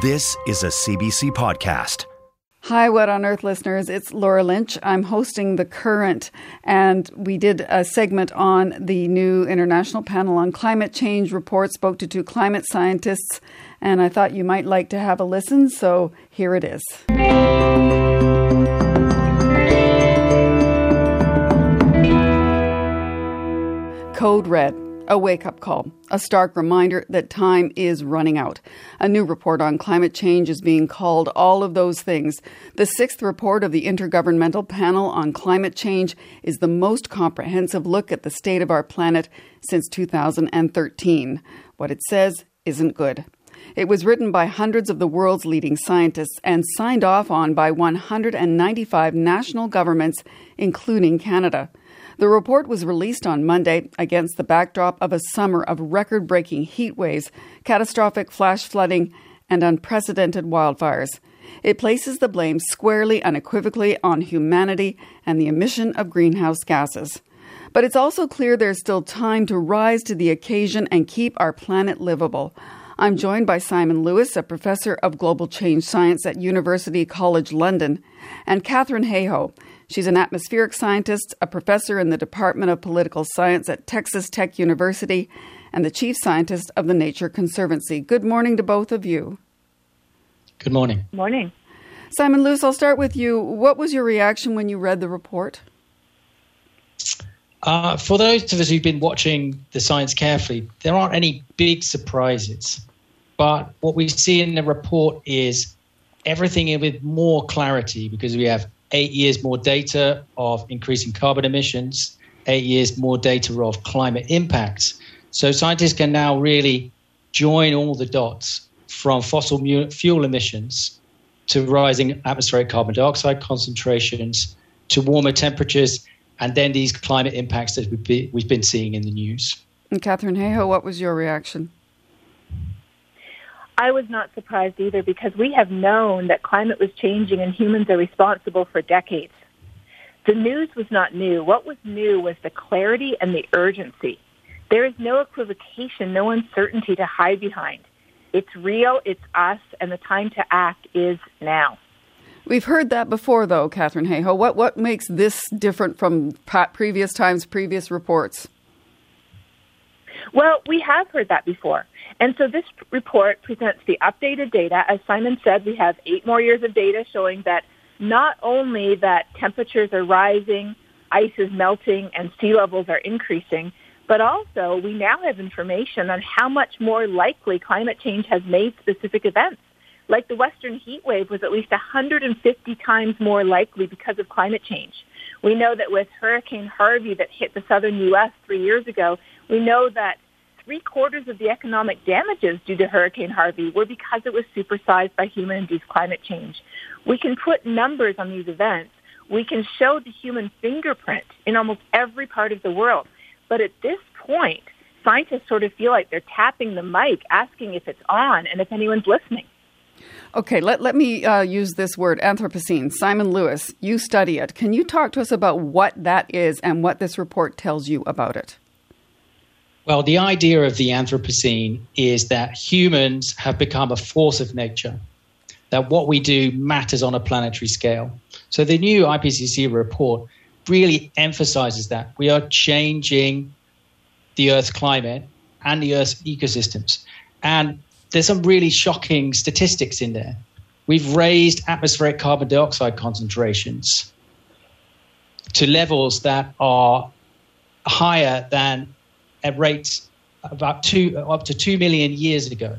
This is a CBC podcast. Hi, What on Earth listeners. It's Laura Lynch. I'm hosting The Current, and we did a segment on the new International Panel on Climate Change report, spoke to two climate scientists, and I thought you might like to have a listen, so here it is. Code Red a wake up call, a stark reminder that time is running out. A new report on climate change is being called all of those things. The sixth report of the Intergovernmental Panel on Climate Change is the most comprehensive look at the state of our planet since 2013. What it says isn't good. It was written by hundreds of the world's leading scientists and signed off on by 195 national governments, including Canada. The report was released on Monday against the backdrop of a summer of record breaking heat waves, catastrophic flash flooding, and unprecedented wildfires. It places the blame squarely, and unequivocally on humanity and the emission of greenhouse gases. But it's also clear there's still time to rise to the occasion and keep our planet livable. I'm joined by Simon Lewis, a professor of global change science at University College London, and Katharine Hayhoe. She's an atmospheric scientist, a professor in the Department of Political Science at Texas Tech University, and the chief scientist of the Nature Conservancy. Good morning to both of you. Good morning. Morning. Simon Lewis, I'll start with you. What was your reaction when you read the report? Uh, for those of us who've been watching the science carefully, there aren't any big surprises. But what we see in the report is everything with more clarity because we have eight years more data of increasing carbon emissions, eight years more data of climate impacts. So scientists can now really join all the dots from fossil fuel emissions to rising atmospheric carbon dioxide concentrations to warmer temperatures and then these climate impacts that we've been seeing in the news. And Katharine Hayhoe, what was your reaction? I was not surprised either because we have known that climate was changing and humans are responsible for decades. The news was not new. What was new was the clarity and the urgency. There is no equivocation, no uncertainty to hide behind. It's real, it's us, and the time to act is now. We've heard that before, though, Katharine Hayhoe. What, what makes this different from previous times, previous reports? Well, we have heard that before. And so this report presents the updated data. As Simon said, we have eight more years of data showing that not only that temperatures are rising, ice is melting, and sea levels are increasing, but also we now have information on how much more likely climate change has made specific events. Like the western heat wave was at least 150 times more likely because of climate change. We know that with Hurricane Harvey that hit the southern U.S. three years ago, we know that three quarters of the economic damages due to Hurricane Harvey were because it was supersized by human-induced climate change. We can put numbers on these events. We can show the human fingerprint in almost every part of the world. But at this point, scientists sort of feel like they're tapping the mic, asking if it's on and if anyone's listening. Okay, let, let me uh, use this word, Anthropocene. Simon Lewis, you study it. Can you talk to us about what that is and what this report tells you about it? Well, the idea of the Anthropocene is that humans have become a force of nature, that what we do matters on a planetary scale. So the new IPCC report really emphasizes that. We are changing the Earth's climate and the Earth's ecosystems. And there's some really shocking statistics in there. We've raised atmospheric carbon dioxide concentrations to levels that are higher than at rates about two up to two million years ago,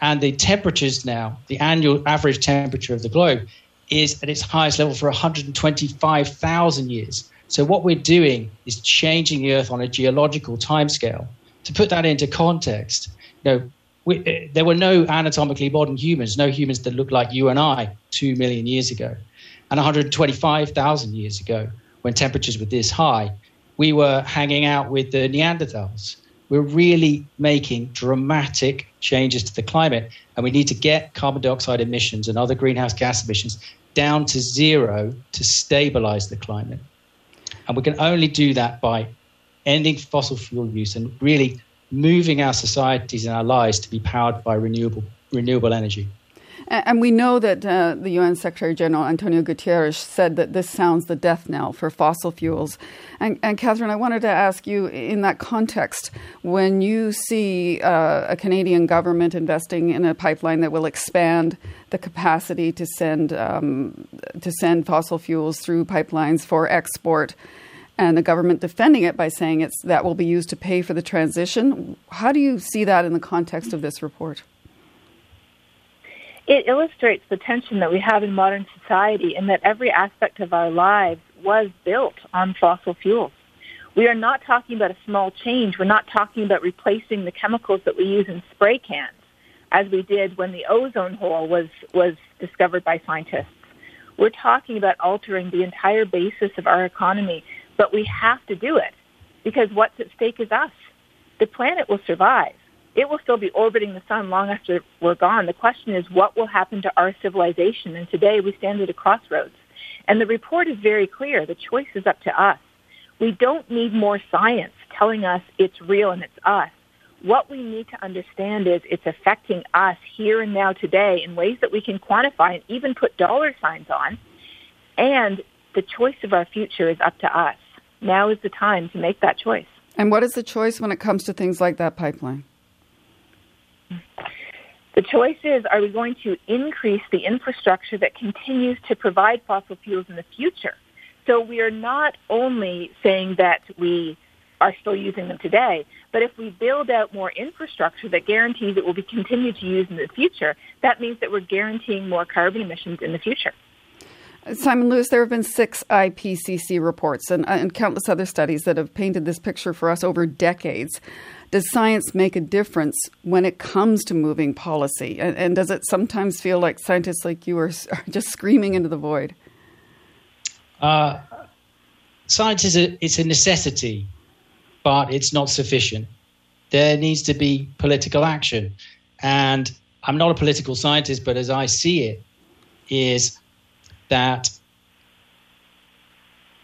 and the temperatures now, the annual average temperature of the globe, is at its highest level for 125,000 years. So what we're doing is changing the Earth on a geological timescale. To put that into context, you know, we, uh, there were no anatomically modern humans, no humans that looked like you and I two million years ago. And 125,000 years ago, when temperatures were this high, we were hanging out with the Neanderthals. We're really making dramatic changes to the climate, and we need to get carbon dioxide emissions and other greenhouse gas emissions down to zero to stabilize the climate. And we can only do that by ending fossil fuel use and really moving our societies and our lives to be powered by renewable renewable energy. And we know that uh, the UN Secretary General Antonio Guterres said that this sounds the death knell for fossil fuels. And, and Katharine, I wanted to ask you in that context, when you see uh, a Canadian government investing in a pipeline that will expand the capacity to send um, to send fossil fuels through pipelines for export, and the government defending it by saying it's that will be used to pay for the transition, how do you see that in the context of this report? It illustrates the tension that we have in modern society in that every aspect of our lives was built on fossil fuels. We are not talking about a small change. We're not talking about replacing the chemicals that we use in spray cans, as we did when the ozone hole was, was discovered by scientists. We're talking about altering the entire basis of our economy, but we have to do it because what's at stake is us. The planet will survive it will still be orbiting the sun long after we're gone. The question is what will happen to our civilization? And today we stand at a crossroads. And the report is very clear. The choice is up to us. We don't need more science telling us it's real and it's us. What we need to understand is it's affecting us here and now today in ways that we can quantify and even put dollar signs on. And the choice of our future is up to us. Now is the time to make that choice. And what is the choice when it comes to things like that pipeline? The choice is, are we going to increase the infrastructure that continues to provide fossil fuels in the future? So we are not only saying that we are still using them today, but if we build out more infrastructure that guarantees it will be continued to use in the future, that means that we're guaranteeing more carbon emissions in the future. Simon Lewis, there have been six IPCC reports and, and countless other studies that have painted this picture for us over decades. Does science make a difference when it comes to moving policy? And, and does it sometimes feel like scientists like you are, are just screaming into the void? Uh, science is a, it's a necessity, but it's not sufficient. There needs to be political action. And I'm not a political scientist, but as I see it, is that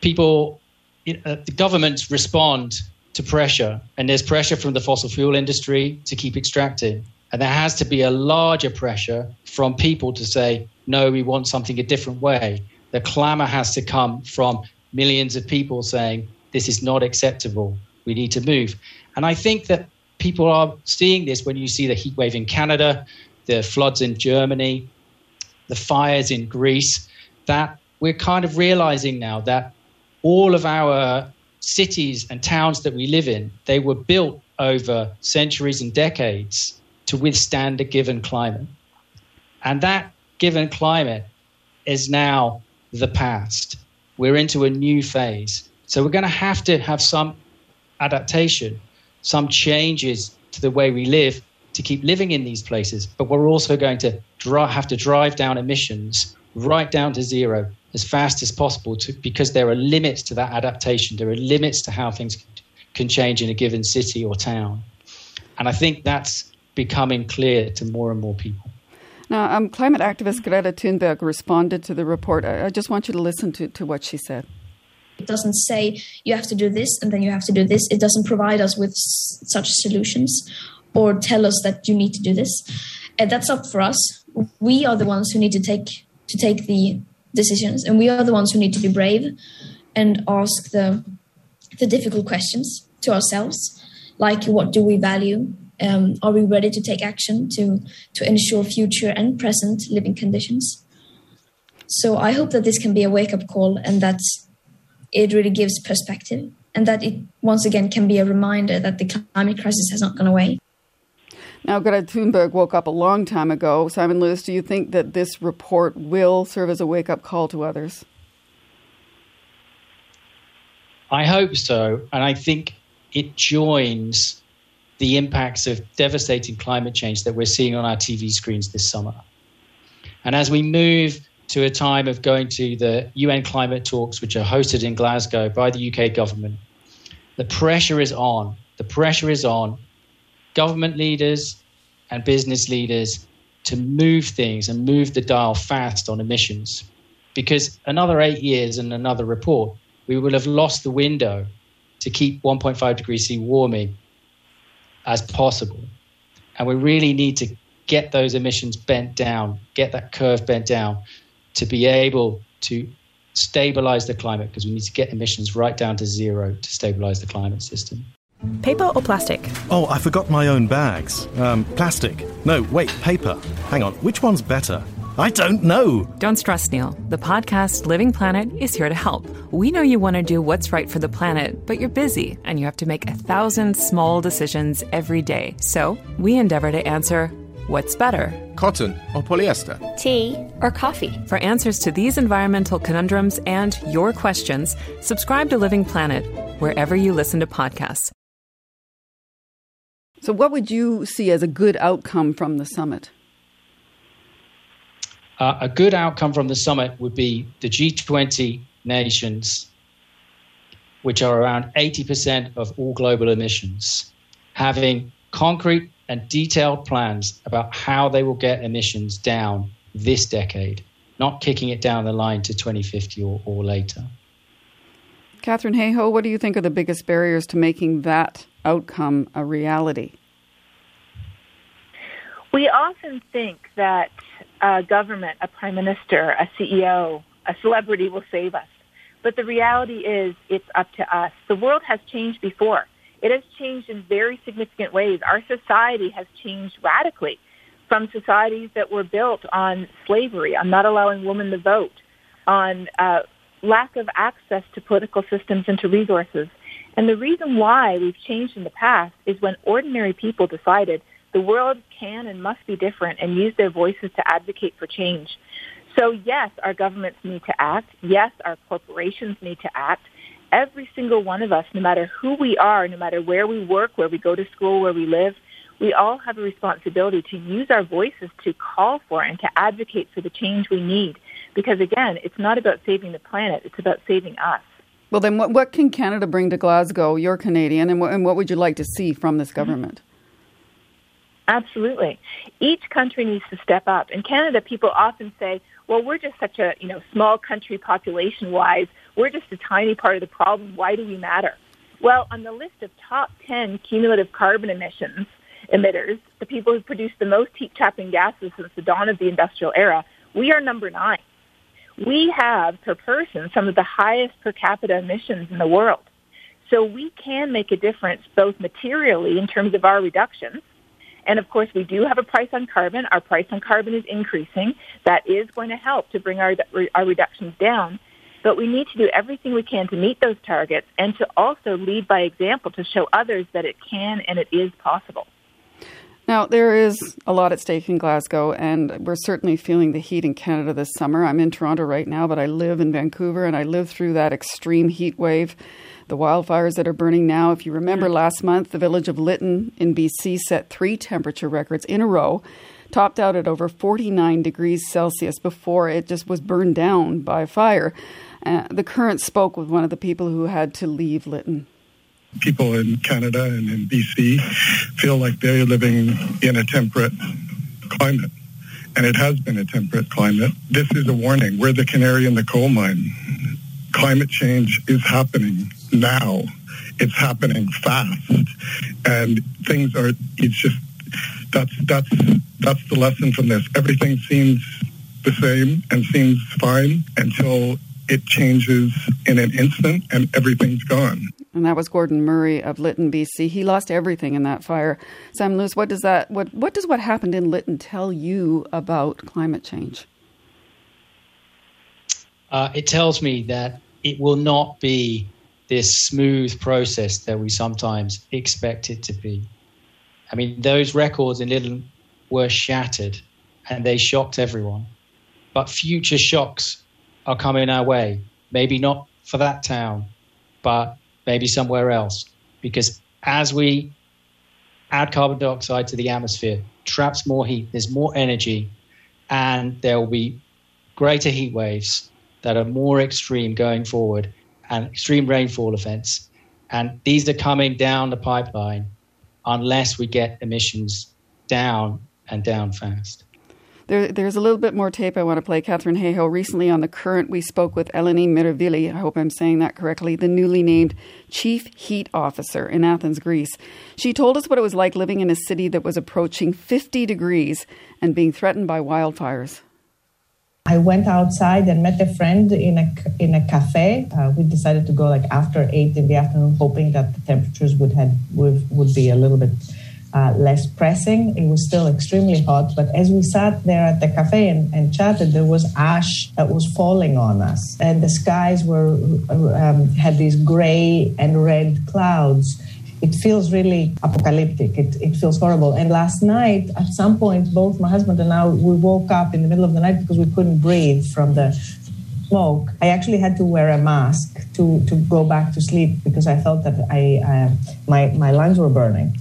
people, uh, the governments respond to pressure, and there's pressure from the fossil fuel industry to keep extracting. And there has to be a larger pressure from people to say, no, we want something a different way. The clamor has to come from millions of people saying, this is not acceptable. We need to move. And I think that people are seeing this when you see the heat wave in Canada, the floods in Germany, the fires in Greece, that we're kind of realizing now that all of our cities and towns that we live in, they were built over centuries and decades to withstand a given climate. And that given climate is now the past. We're into a new phase. So we're going to have to have some adaptation, some changes to the way we live to keep living in these places. But we're also going to have to drive down emissions right down to zero as fast as possible to, because there are limits to that adaptation. There are limits to how things can change in a given city or town. And I think that's becoming clear to more and more people. Now, um, climate activist Greta Thunberg responded to the report. I, I just want you to listen to, to what she said. It doesn't say you have to do this and then you have to do this. It doesn't provide us with s- such solutions or tell us that you need to do this. And that's up for us. We are the ones who need to take to take the decisions, and we are the ones who need to be brave and ask the the difficult questions to ourselves, like what do we value? Um, are we ready to take action to to ensure future and present living conditions? So I hope that this can be a wake up call, and that it really gives perspective, and that it once again can be a reminder that the climate crisis has not gone away. Now, Greta Thunberg woke up a long time ago. Simon Lewis, do you think that this report will serve as a wake up call to others? I hope so. And I think it joins the impacts of devastating climate change that we're seeing on our TV screens this summer. And as we move to a time of going to the UN climate talks, which are hosted in Glasgow by the UK government, the pressure is on. The pressure is on government leaders and business leaders to move things and move the dial fast on emissions. Because another eight years and another report, we will have lost the window to keep 1.5 degrees C warming as possible. And we really need to get those emissions bent down, get that curve bent down to be able to stabilize the climate because we need to get emissions right down to zero to stabilize the climate system. Paper or plastic? Oh, I forgot my own bags. Um, plastic. No, wait, paper. Hang on, which one's better? I don't know. Don't stress, Neil. The podcast Living Planet is here to help. We know you want to do what's right for the planet, but you're busy and you have to make a thousand small decisions every day. So we endeavor to answer what's better? Cotton or polyester? Tea or coffee? For answers to these environmental conundrums and your questions, subscribe to Living Planet wherever you listen to podcasts. So, what would you see as a good outcome from the summit? Uh, a good outcome from the summit would be the G20 nations, which are around 80% of all global emissions, having concrete and detailed plans about how they will get emissions down this decade, not kicking it down the line to 2050 or, or later. Katharine Hayhoe, what do you think are the biggest barriers to making that outcome a reality? We often think that a government, a prime minister, a CEO, a celebrity will save us. But the reality is it's up to us. The world has changed before. It has changed in very significant ways. Our society has changed radically from societies that were built on slavery, on not allowing women to vote, on uh, lack of access to political systems and to resources. And the reason why we've changed in the past is when ordinary people decided the world can and must be different and use their voices to advocate for change. So yes, our governments need to act. Yes, our corporations need to act. Every single one of us, no matter who we are, no matter where we work, where we go to school, where we live, we all have a responsibility to use our voices to call for and to advocate for the change we need. Because again, it's not about saving the planet, it's about saving us. Well, then what, what can Canada bring to Glasgow? You're Canadian, and what, and what would you like to see from this government? Absolutely. Each country needs to step up. In Canada, people often say, well, we're just such a, you know, small country population-wise. We're just a tiny part of the problem. Why do we matter? Well, on the list of top 10 cumulative carbon emissions emitters, the people who produce the most heat-trapping gases since the dawn of the industrial era, we are number nine. We have, per person, some of the highest per capita emissions in the world. So we can make a difference both materially in terms of our reductions, and of course, we do have a price on carbon. Our price on carbon is increasing. That is going to help to bring our, our reductions down. But we need to do everything we can to meet those targets and to also lead by example to show others that it can and it is possible. Now, there is a lot at stake in Glasgow, and we're certainly feeling the heat in Canada this summer. I'm in Toronto right now, but I live in Vancouver, and I lived through that extreme heat wave the wildfires that are burning now. If you remember last month, the village of Lytton in BC set three temperature records in a row, topped out at over 49 degrees Celsius before it just was burned down by fire. Uh, the current spoke with one of the people who had to leave Lytton. People in Canada and in BC feel like they're living in a temperate climate and it has been a temperate climate. This is a warning. We're the canary in the coal mine. Climate change is happening now. It's happening fast, and things are. It's just that's that's that's the lesson from this. Everything seems the same and seems fine until it changes in an instant and everything's gone. And that was Gordon Murray of Lytton, BC. He lost everything in that fire. Sam Lewis, what does that what what does what happened in Lytton tell you about climate change? Uh, it tells me that it will not be this smooth process that we sometimes expect it to be. I mean, those records in Lytton were shattered and they shocked everyone. But future shocks are coming our way. Maybe not for that town, but maybe somewhere else. Because as we add carbon dioxide to the atmosphere, traps more heat, there's more energy, and there will be greater heat waves that are more extreme going forward and extreme rainfall events. And these are coming down the pipeline unless we get emissions down and down fast. There, there's a little bit more tape I want to play. Katharine Hayhoe, recently on The Current, we spoke with Eleni Myrivili, I hope I'm saying that correctly, the newly named Chief Heat Officer in Athens, Greece. She told us what it was like living in a city that was approaching 50 degrees and being threatened by wildfires. I went outside and met a friend in a in a cafe. Uh, we decided to go like after eight in the afternoon, hoping that the temperatures would had would, would be a little bit uh, less pressing. It was still extremely hot, but as we sat there at the cafe and, and chatted, there was ash that was falling on us, and the skies were um, had these gray and red clouds it feels really apocalyptic. It, it feels horrible. And last night, at some point, both my husband and I, we woke up in the middle of the night because we couldn't breathe from the smoke. I actually had to wear a mask to, to go back to sleep because I felt that I, uh, my, my lungs were burning.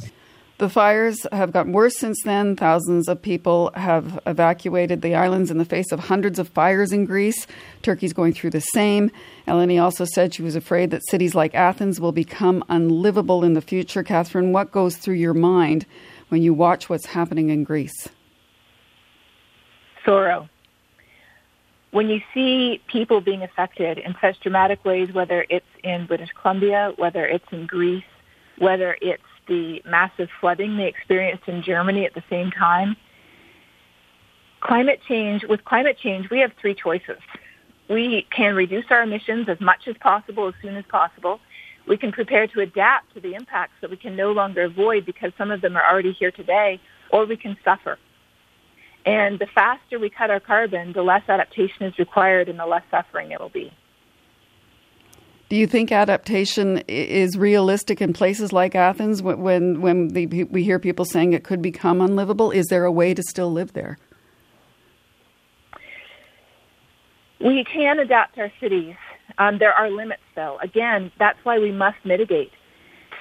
The fires have gotten worse since then. Thousands of people have evacuated the islands in the face of hundreds of fires in Greece. Turkey's going through the same. Eleni also said she was afraid that cities like Athens will become unlivable in the future. Katharine, what goes through your mind when you watch what's happening in Greece? Sorrow. When you see people being affected in such dramatic ways, whether it's in British Columbia, whether it's in Greece, whether it's the massive flooding they experienced in Germany at the same time. Climate change, with climate change, we have three choices. We can reduce our emissions as much as possible as soon as possible. We can prepare to adapt to the impacts that we can no longer avoid because some of them are already here today, or we can suffer. And the faster we cut our carbon, the less adaptation is required and the less suffering it will be. Do you think adaptation is realistic in places like Athens when when the, we hear people saying it could become unlivable? Is there a way to still live there? We can adapt our cities. Um, there are limits, though. Again, that's why we must mitigate.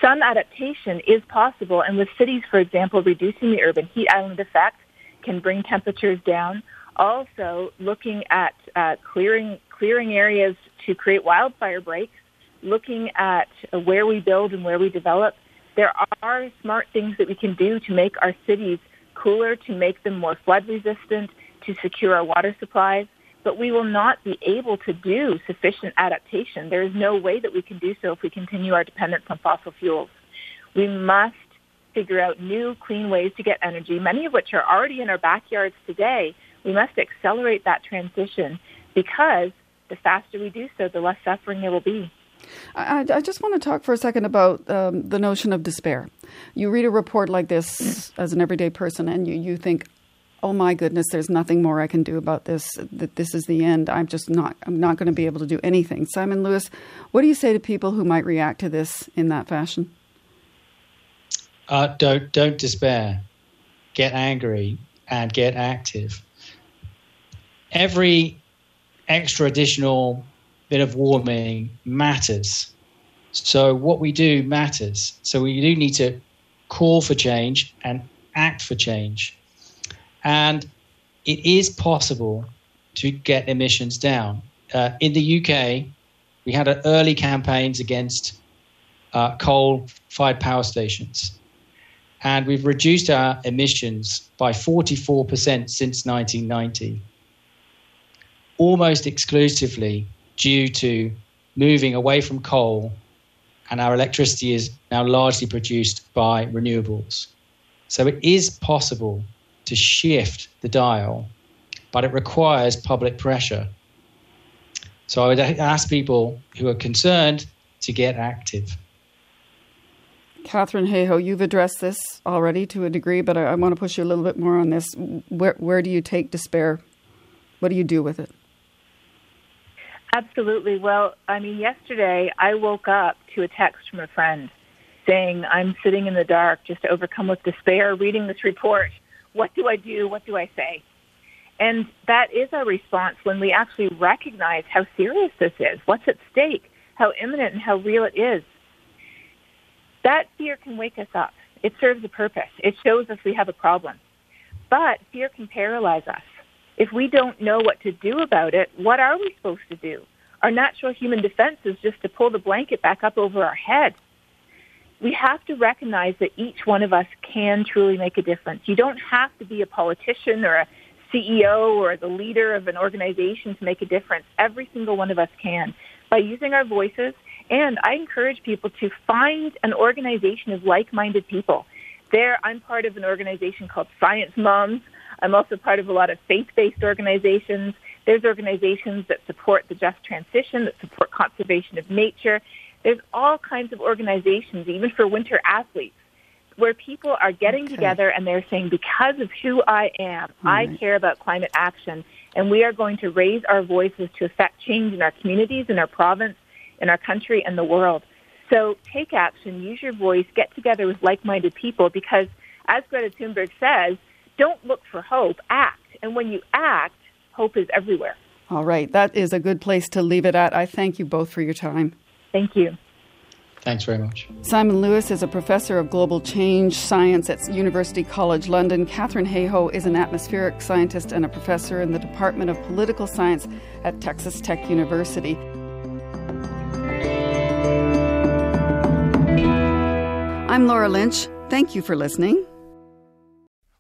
Some adaptation is possible, and with cities, for example, reducing the urban heat island effect can bring temperatures down. Also, looking at uh, clearing clearing areas to create wildfire breaks looking at where we build and where we develop, there are smart things that we can do to make our cities cooler, to make them more flood resistant, to secure our water supplies. But we will not be able to do sufficient adaptation. There is no way that we can do so if we continue our dependence on fossil fuels. We must figure out new clean ways to get energy, many of which are already in our backyards today. We must accelerate that transition because the faster we do so, the less suffering there will be. I, I, just want to talk for a second about um, the notion of despair. You read a report like this as an everyday person, and you, you think, "Oh my goodness, there's nothing more I can do about this. That this is the end. I'm just not. I'm not going to be able to do anything." Simon Lewis, what do you say to people who might react to this in that fashion? Uh, don't don't despair. Get angry and get active. Every extra additional bit of warming matters. So what we do matters. So we do need to call for change and act for change. And it is possible to get emissions down. Uh, in the UK, we had early campaigns against uh, coal fired power stations. And we've reduced our emissions by 44% since 1990, almost exclusively due to moving away from coal, and our electricity is now largely produced by renewables. So it is possible to shift the dial, but it requires public pressure. So I would ask people who are concerned to get active. Katharine Hayhoe, you've addressed this already to a degree, but I, I want to push you a little bit more on this. Where, where do you take despair? What do you do with it? Absolutely. Well, I mean, yesterday I woke up to a text from a friend saying, I'm sitting in the dark, just overcome with despair, reading this report. What do I do? What do I say? And that is our response when we actually recognize how serious this is, what's at stake, how imminent and how real it is. That fear can wake us up. It serves a purpose. It shows us we have a problem. But fear can paralyze us. If we don't know what to do about it, what are we supposed to do? Our natural human defense is just to pull the blanket back up over our head. We have to recognize that each one of us can truly make a difference. You don't have to be a politician or a CEO or the leader of an organization to make a difference. Every single one of us can by using our voices. And I encourage people to find an organization of like-minded people. There, I'm part of an organization called Science Moms. I'm also part of a lot of faith-based organizations. There's organizations that support the just transition, that support conservation of nature. There's all kinds of organizations, even for winter athletes, where people are getting okay. together and they're saying, because of who I am, I care about climate action, and we are going to raise our voices to affect change in our communities, in our province, in our country, and the world. So take action, use your voice, get together with like-minded people, because as Greta Thunberg says, don't look for hope, act. And when you act, hope is everywhere. All right, that is a good place to leave it at. I thank you both for your time. Thank you. Thanks very much. Simon Lewis is a professor of global change science at University College London. Katharine Hayhoe is an atmospheric scientist and a professor in the Department of Political Science at Texas Tech University. I'm Laura Lynch. Thank you for listening.